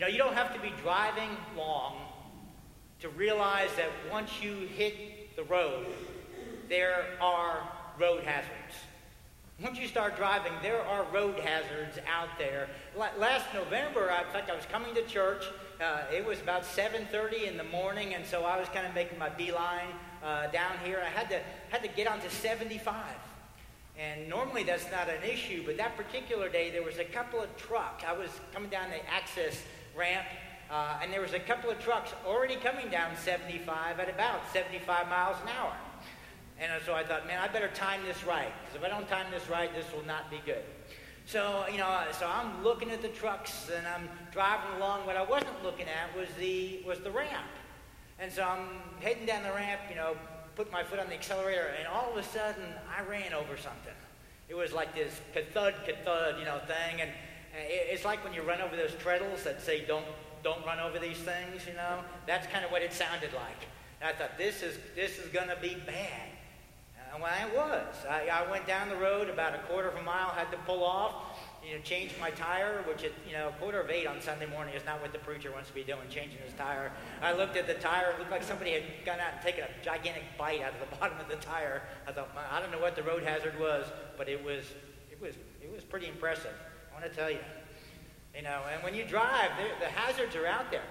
You know, you don't have to be driving long to realize that once you hit the road, there are road hazards. Once you start driving, there are road hazards out there. Last November, in fact, I was coming to church. Uh, it was about 7:30 in the morning, and so I was kind of making my beeline uh, down here. I had to had to get onto 75, and normally that's not an issue, but that particular day there was a couple of trucks. I was coming down the access ramp, uh, and there was a couple of trucks already coming down 75 at about 75 miles an hour. And so I thought, man, I better time this right, because if I don't time this right, this will not be good. So, you know, so I'm looking at the trucks and I'm driving along. What I wasn't looking at was the, was the ramp. And so I'm heading down the ramp, you know, put my foot on the accelerator, and all of a sudden I ran over something. It was like this thud, thud, you know, thing. And it's like when you run over those treadles that say, don't, don't run over these things, you know? That's kind of what it sounded like. And I thought, this is, this is going to be bad. And well, it was. I, I went down the road about a quarter of a mile, had to pull off, you know, change my tire, which, it, you know, a quarter of eight on Sunday morning is not what the preacher wants to be doing, changing his tire. I looked at the tire. It looked like somebody had gone out and taken a gigantic bite out of the bottom of the tire. I thought, I don't know what the road hazard was, but it was, it was, it was pretty impressive. I want to tell you. You know, and when you drive, the hazards are out there.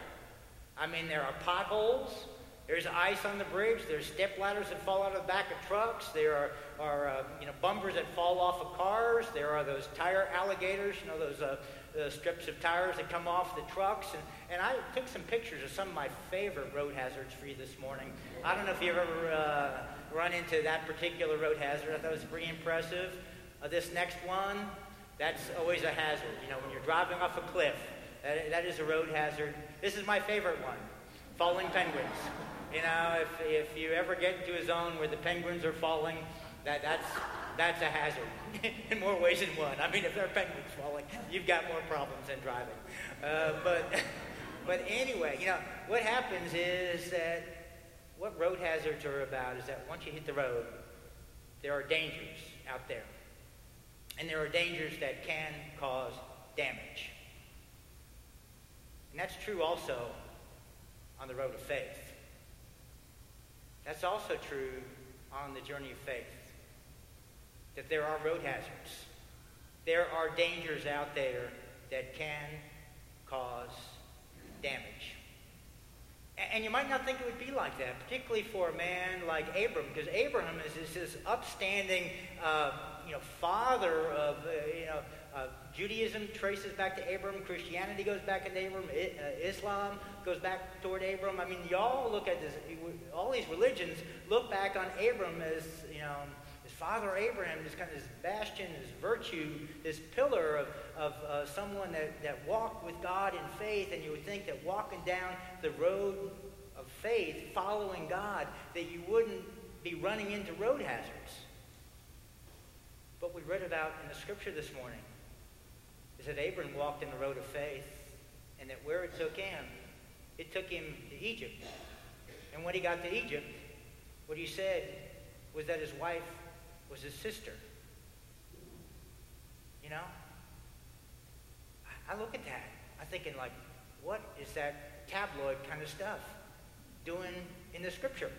I mean, there are potholes. There's ice on the bridge. There's step ladders that fall out of the back of trucks. There are, are uh, you know, bumpers that fall off of cars. There are those tire alligators, you know, those uh, strips of tires that come off the trucks. And, and I took some pictures of some of my favorite road hazards for you this morning. I don't know if you've ever uh, run into that particular road hazard. I thought it was pretty impressive. Uh, this next one, that's always a hazard. You know, when you're driving off a cliff, that, that is a road hazard. This is my favorite one, falling penguins. You know, if, if you ever get into a zone where the penguins are falling, that, that's, that's a hazard in more ways than one. I mean, if there are penguins falling, you've got more problems than driving. Uh, but, but anyway, you know, what happens is that what road hazards are about is that once you hit the road, there are dangers out there. And there are dangers that can cause damage. And that's true also on the road of faith. That's also true on the journey of faith. That there are road hazards. There are dangers out there that can cause damage. And you might not think it would be like that, particularly for a man like Abram, because Abraham is this upstanding, uh, you know, father of, uh, you know, uh, Judaism traces back to Abram. Christianity goes back to Abram. Uh, Islam goes back toward Abram. I mean, y'all look at this. All these religions look back on Abram as you know his father Abraham, this kind of this bastion, this virtue, this pillar of, of uh, someone that, that walked with God in faith. And you would think that walking down the road of faith, following God, that you wouldn't be running into road hazards. But we read about in the scripture this morning is that Abram walked in the road of faith, and that where it took him, it took him to Egypt. And when he got to Egypt, what he said was that his wife was his sister. You know? I look at that. I'm thinking, like, what is that tabloid kind of stuff doing in the scripture?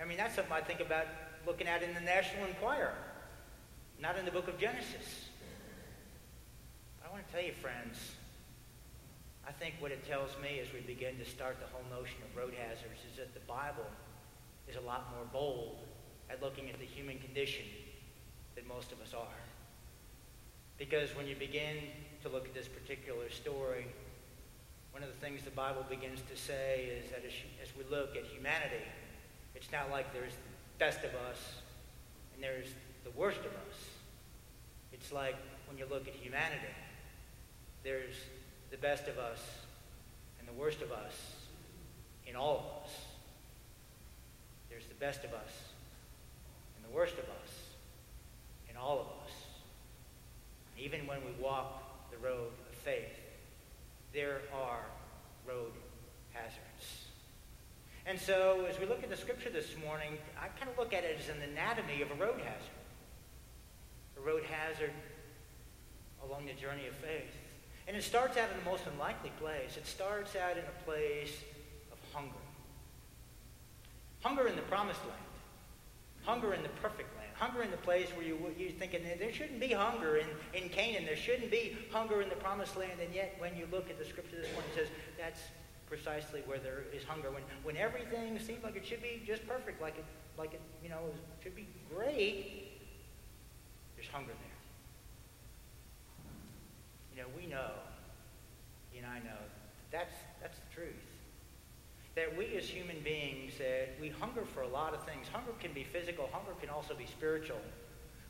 I mean, that's something I think about looking at in the National Enquirer, not in the book of Genesis. I want to tell you, friends, I think what it tells me as we begin to start the whole notion of road hazards is that the Bible is a lot more bold at looking at the human condition than most of us are. Because when you begin to look at this particular story, one of the things the Bible begins to say is that as, we look at humanity, it's not like there's the best of us and there's the worst of us. It's like when you look at humanity, there's the best of us and the worst of us in all of us. There's the best of us and the worst of us in all of us. even when we walk the road of faith, there are road hazards. And so, as we look at the scripture this morning, I kind of look at it as an anatomy of a road hazard. A road hazard along the journey of faith. And it starts out in the most unlikely place. It starts out in a place of hunger. Hunger in the promised land. Hunger in the perfect land. Hunger in the place where you, you're thinking there shouldn't be hunger in, in Canaan. There shouldn't be hunger in the promised land. And yet, when you look at the scripture this morning, it says that's precisely where there is hunger. When, when everything seems like it should be just perfect, like it, like it you know, should be great, there's hunger there. You know, we know, and I know, that's, that's the truth. That we as human beings, that we hunger for a lot of things. Hunger can be physical. Hunger can also be spiritual.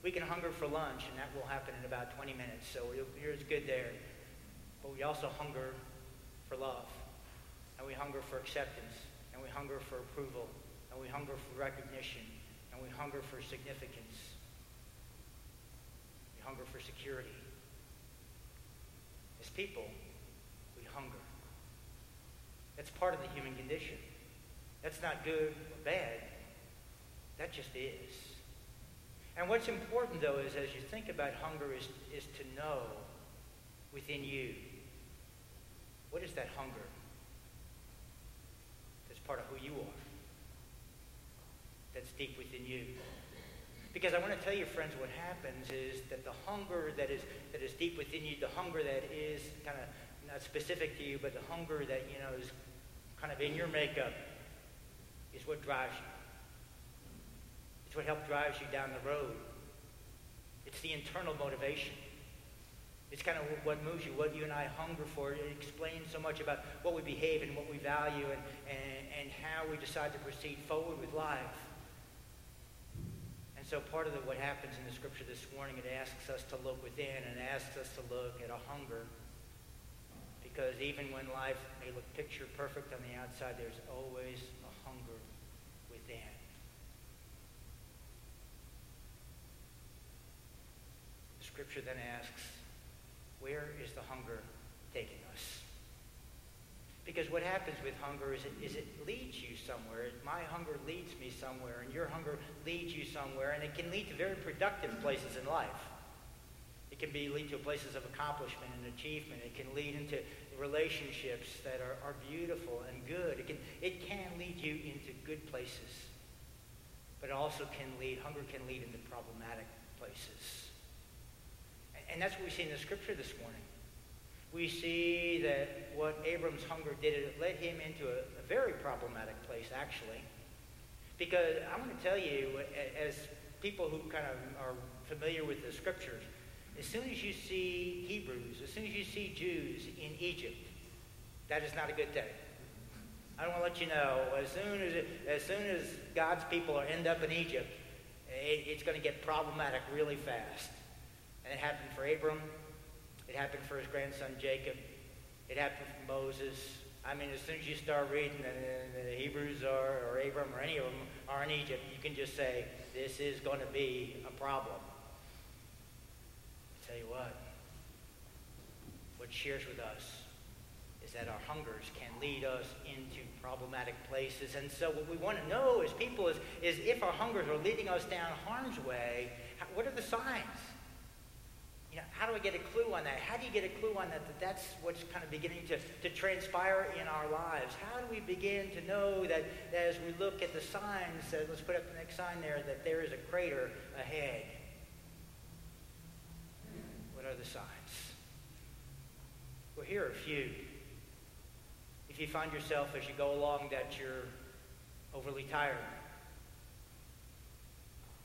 We can hunger for lunch, and that will happen in about 20 minutes, so you're as good there. But we also hunger for love, and we hunger for acceptance, and we hunger for approval, and we hunger for recognition, and we hunger for significance. Hunger for security. As people, we hunger. That's part of the human condition. That's not good or bad. That just is. And what's important, though, is as you think about hunger, is, is to know within you what is that hunger that's part of who you are, that's deep within you. Because I want to tell you, friends, what happens is that the hunger that is, that is deep within you, the hunger that is kind of not specific to you, but the hunger that, you know, is kind of in your makeup is what drives you. It's what helps drives you down the road. It's the internal motivation. It's kind of what moves you, what you and I hunger for. It explains so much about what we behave and what we value and, and, and how we decide to proceed forward with life. So part of the, what happens in the scripture this morning, it asks us to look within and asks us to look at a hunger because even when life may look picture perfect on the outside, there's always a hunger within. The scripture then asks, where is the hunger? Because what happens with hunger is it, is it leads you somewhere. My hunger leads me somewhere, and your hunger leads you somewhere, and it can lead to very productive places in life. It can be lead to places of accomplishment and achievement. It can lead into relationships that are, are beautiful and good. It can, it can lead you into good places. But it also can lead, hunger can lead into problematic places. And, and that's what we see in the scripture this morning. We see that what Abram's hunger did, it led him into a, a very problematic place, actually. Because I want to tell you, as people who kind of are familiar with the scriptures, as soon as you see Hebrews, as soon as you see Jews in Egypt, that is not a good thing. I don't want to let you know, as soon as, it, as soon as God's people end up in Egypt, it, it's going to get problematic really fast. And it happened for Abram. It happened for his grandson Jacob. It happened for Moses. I mean, as soon as you start reading that the Hebrews are, or Abram, or any of them are in Egypt, you can just say, this is going to be a problem I tell you what, what shares with us is that our hungers can lead us into problematic places. And so what we want to know as people is, is if our hungers are leading us down harm's way, what are the signs? You know, how do I get a clue on that? How do you get a clue on that, that that's what's kind of beginning to, to transpire in our lives? How do we begin to know that, that as we look at the signs, let's put up the next sign there, that there is a crater ahead? What are the signs? Well, here are a few. If you find yourself as you go along that you're overly tired,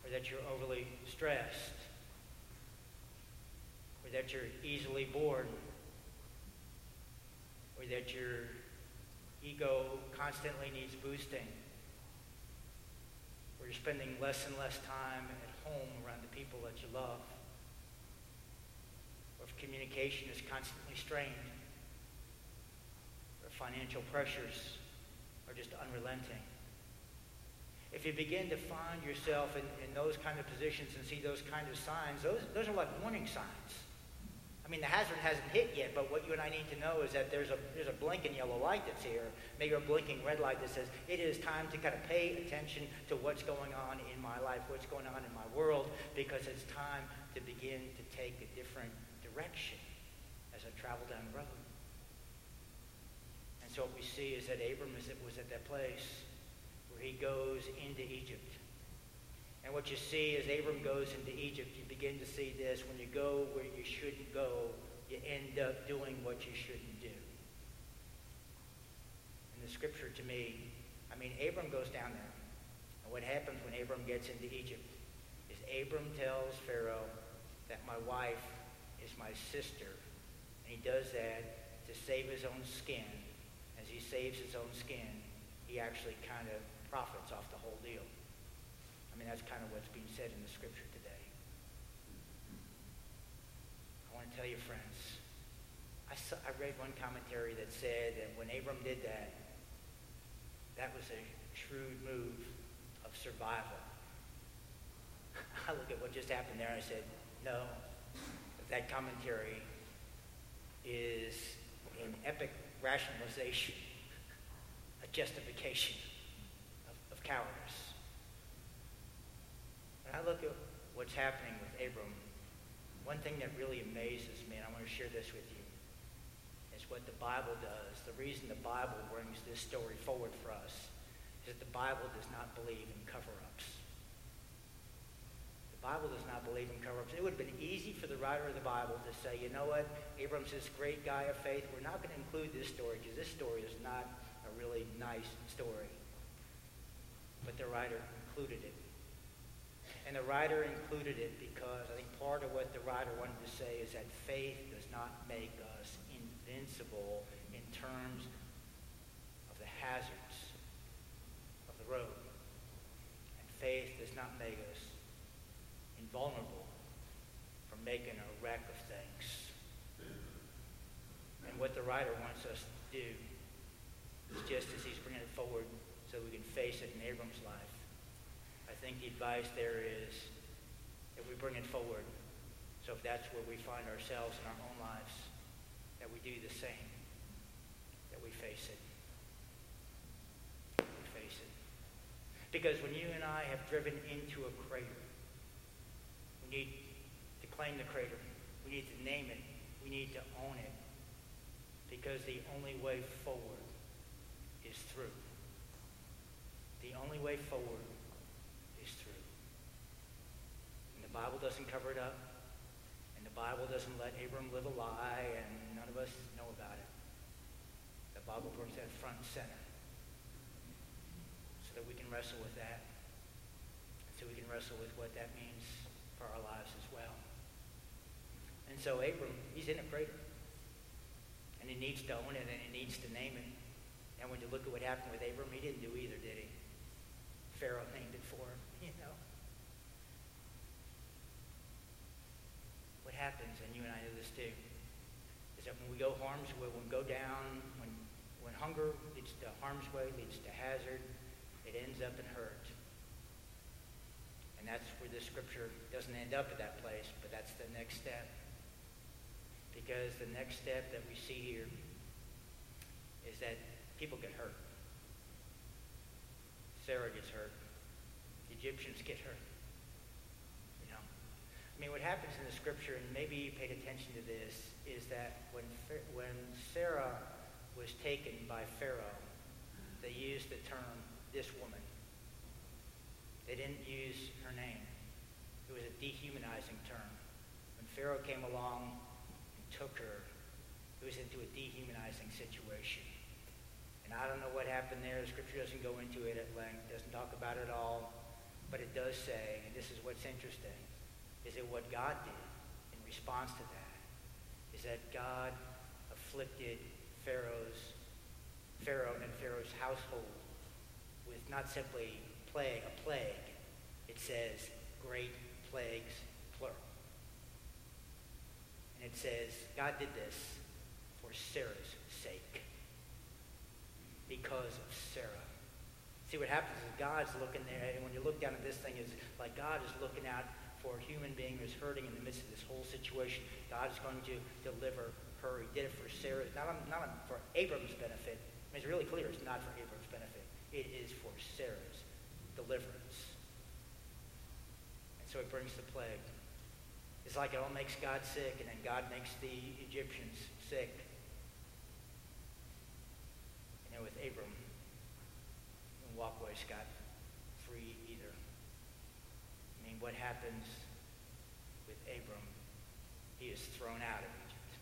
or that you're overly stressed, that you're easily bored, or that your ego constantly needs boosting, or you're spending less and less time at home around the people that you love or if communication is constantly strained, or financial pressures are just unrelenting. If you begin to find yourself in, in those kind of positions and see those kind of signs, those, those are like warning signs. I mean, the hazard hasn't hit yet, but what you and I need to know is that there's a, there's a blinking yellow light that's here, maybe a blinking red light that says it is time to kind of pay attention to what's going on in my life, what's going on in my world, because it's time to begin to take a different direction. as I travel down the road. And so what we see is that Abram is, was at that place where he goes into Egypt. And what you see as Abram goes into Egypt, you begin to see this. When you go where you shouldn't go, you end up doing what you shouldn't do. And the scripture to me, I mean, Abram goes down there. And what happens when Abram gets into Egypt is Abram tells Pharaoh that my wife is my sister. And he does that to save his own skin. As he saves his own skin, he actually kind of profits off the whole deal. I mean, that's kind of what's being said in the scripture today. I want to tell you, friends, I, saw, I read one commentary that said that when Abram did that, that was a shrewd move of survival. I look at what just happened there and I said, no, that commentary is an epic rationalization, a justification of, of cowardice. When I look at what's happening with Abram, one thing that really amazes me, and I want to share this with you, is what the Bible does. The reason the Bible brings this story forward for us is that the Bible does not believe in cover-ups. The Bible does not believe in cover-ups. It would have been easy for the writer of the Bible to say, you know what, Abram's this great guy of faith. We're not going to include this story because this story is not a really nice story. But the writer included it. And the writer included it because I think part of what the writer wanted to say is that faith does not make us invincible in terms of the hazards of the road. And faith does not make us invulnerable from making a wreck of things. And what the writer wants us to do is just as he's bringing it forward so we can face it in Abram's life. I think the advice there is that we bring it forward. So if that's where we find ourselves in our own lives, that we do the same, that we face it. We face it. Because when you and I have driven into a crater, we need to claim the crater. We need to name it. We need to own it. Because the only way forward is through. The only way forward is through. And the Bible doesn't cover it up. And the Bible doesn't let Abram live a lie, and none of us know about it. The Bible brings that front and center so that we can wrestle with that. So we can wrestle with what that means for our lives as well. And so Abram, he's in a crater. And he needs to own it and he needs to name it. And when you look at what happened with Abram, he didn't do either, did he? Pharaoh named it for him, you know. What happens, and you and I know this too, is that when we go harm's way, when we go down, when, when hunger leads to harm's way, leads to hazard, it ends up in hurt. And that's where this scripture doesn't end up at that place, but that's the next step. Because the next step that we see here is that people get hurt. Sarah gets hurt. The Egyptians get hurt. I mean, what happens in the scripture, and maybe you paid attention to this, is that when, when Sarah was taken by Pharaoh, they used the term, this woman. They didn't use her name. It was a dehumanizing term. When Pharaoh came along and took her, it was into a dehumanizing situation. And I don't know what happened there. The scripture doesn't go into it at length, doesn't talk about it all. But it does say, and this is what's interesting, is that what God did in response to that is that God afflicted Pharaoh's, Pharaoh and Pharaoh's household with not simply plague, a plague. It says great plagues, plural. And it says God did this for Sarah's sake. Because of Sarah. See, what happens is God's looking there, and when you look down at this thing, is like God is looking out for a human being who's hurting in the midst of this whole situation. God is going to deliver her. He did it for Sarah, not, on, not on, for Abram's benefit. I mean, it's really clear it's not for Abram's benefit. It is for Sarah's deliverance. And so it brings the plague. It's like it all makes God sick, and then God makes the Egyptians sick. You know, with Abram, and walkway scot free mean, what happens with Abram? He is thrown out of Egypt.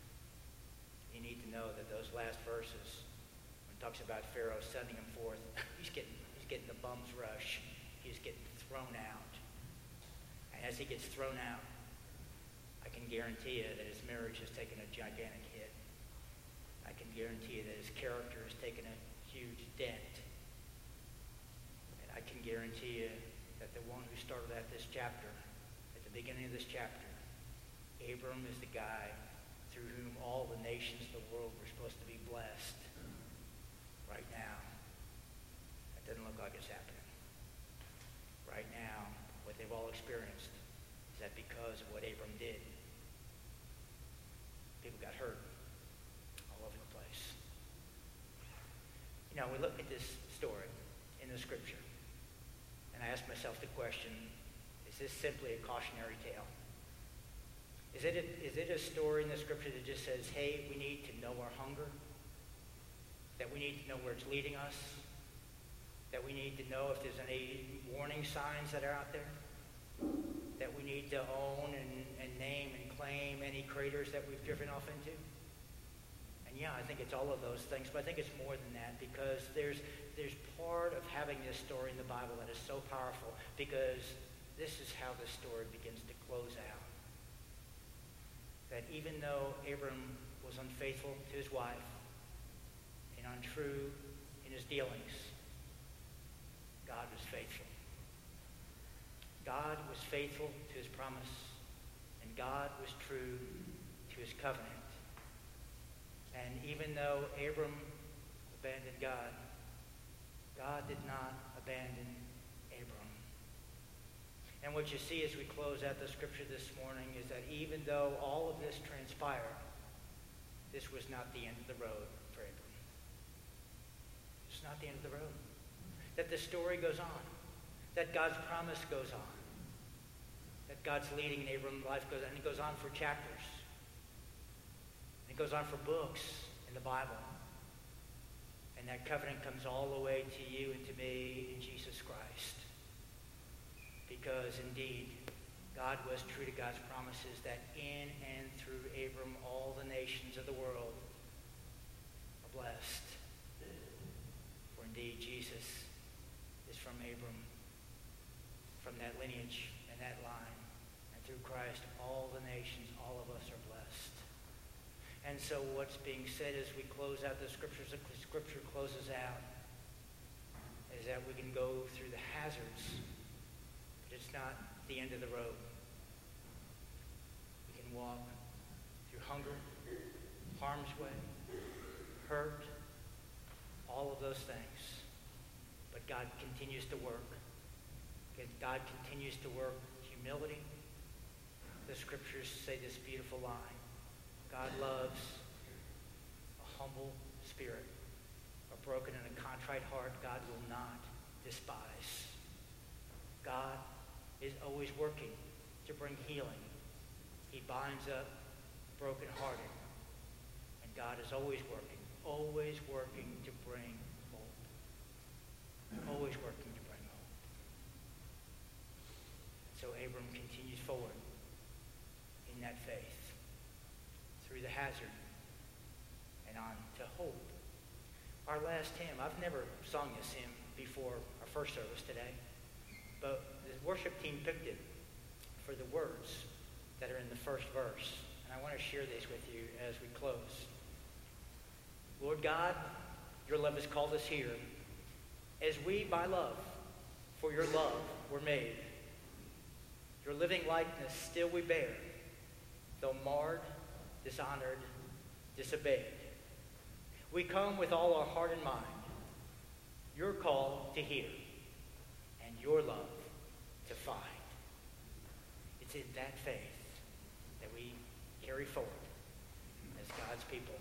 You need to know that those last verses, when it talks about Pharaoh sending him forth, he's getting, he's getting the bum's rush. He's getting thrown out. And as he gets thrown out, I can guarantee you that his marriage has taken a gigantic hit. I can guarantee you that his character has taken a huge dent. And I can guarantee you that the one who started at this chapter, at the beginning of this chapter, Abram is the guy through whom all the nations of the world were supposed to be blessed. Right now, it doesn't look like it's happening. Right now, what they've all experienced is that because of what Abram did, people got hurt all over the place. You know, we look at this story in the scripture, ask myself the question, is this simply a cautionary tale? Is it, a, is it a story in the scripture that just says, hey, we need to know our hunger? That we need to know where it's leading us? That we need to know if there's any warning signs that are out there? That we need to own and, and name and claim any craters that we've driven off into? Yeah, I think it's all of those things, but I think it's more than that because there's, there's part of having this story in the Bible that is so powerful because this is how the story begins to close out that even though Abram was unfaithful to his wife and untrue in his dealings, God was faithful. God was faithful to his promise, and God was true to his covenant. And even though Abram abandoned God, God did not abandon Abram. and what you see as we close out the scripture this morning is that even though all of this transpired, this was not the end of the road for Abram. It's not the end of the road. That the story goes on. That God's promise goes on. That God's leading in Abram's life goes on. And it goes on for chapters. It goes on for books in the Bible. And that covenant comes all the way to you and to me in Jesus Christ because indeed God was true to God's promises that in and through Abram all the nations of the world are blessed. For indeed Jesus is from Abram, from that lineage and that line. And through Christ all the nations, all of us. And so what's being said as we close out the scriptures, the scripture closes out, is that we can go through the hazards but it's not the end of the road. We can walk through hunger, harm's way, hurt, all of those things. But God continues to work. God continues to work humility. The scriptures say this beautiful line. God loves a humble spirit. A broken and a contrite heart God will not despise. God is always working to bring healing. He binds up brokenhearted. And God is always working, always working to bring hope. Always working to bring hope. So Abram continues forward in that faith through the hazard and on to hope. Our last hymn, I've never sung this hymn before our first service today, but the worship team picked it for the words that are in the first verse. And I want to share these with you as we close. Lord God, your love has called us here. As we, by love, for your love, were made. Your living likeness still we bear, though marred, dishonored, disobeyed. We come with all our heart and mind, your call to hear, and your love to find. It's in that faith that we carry forward as God's people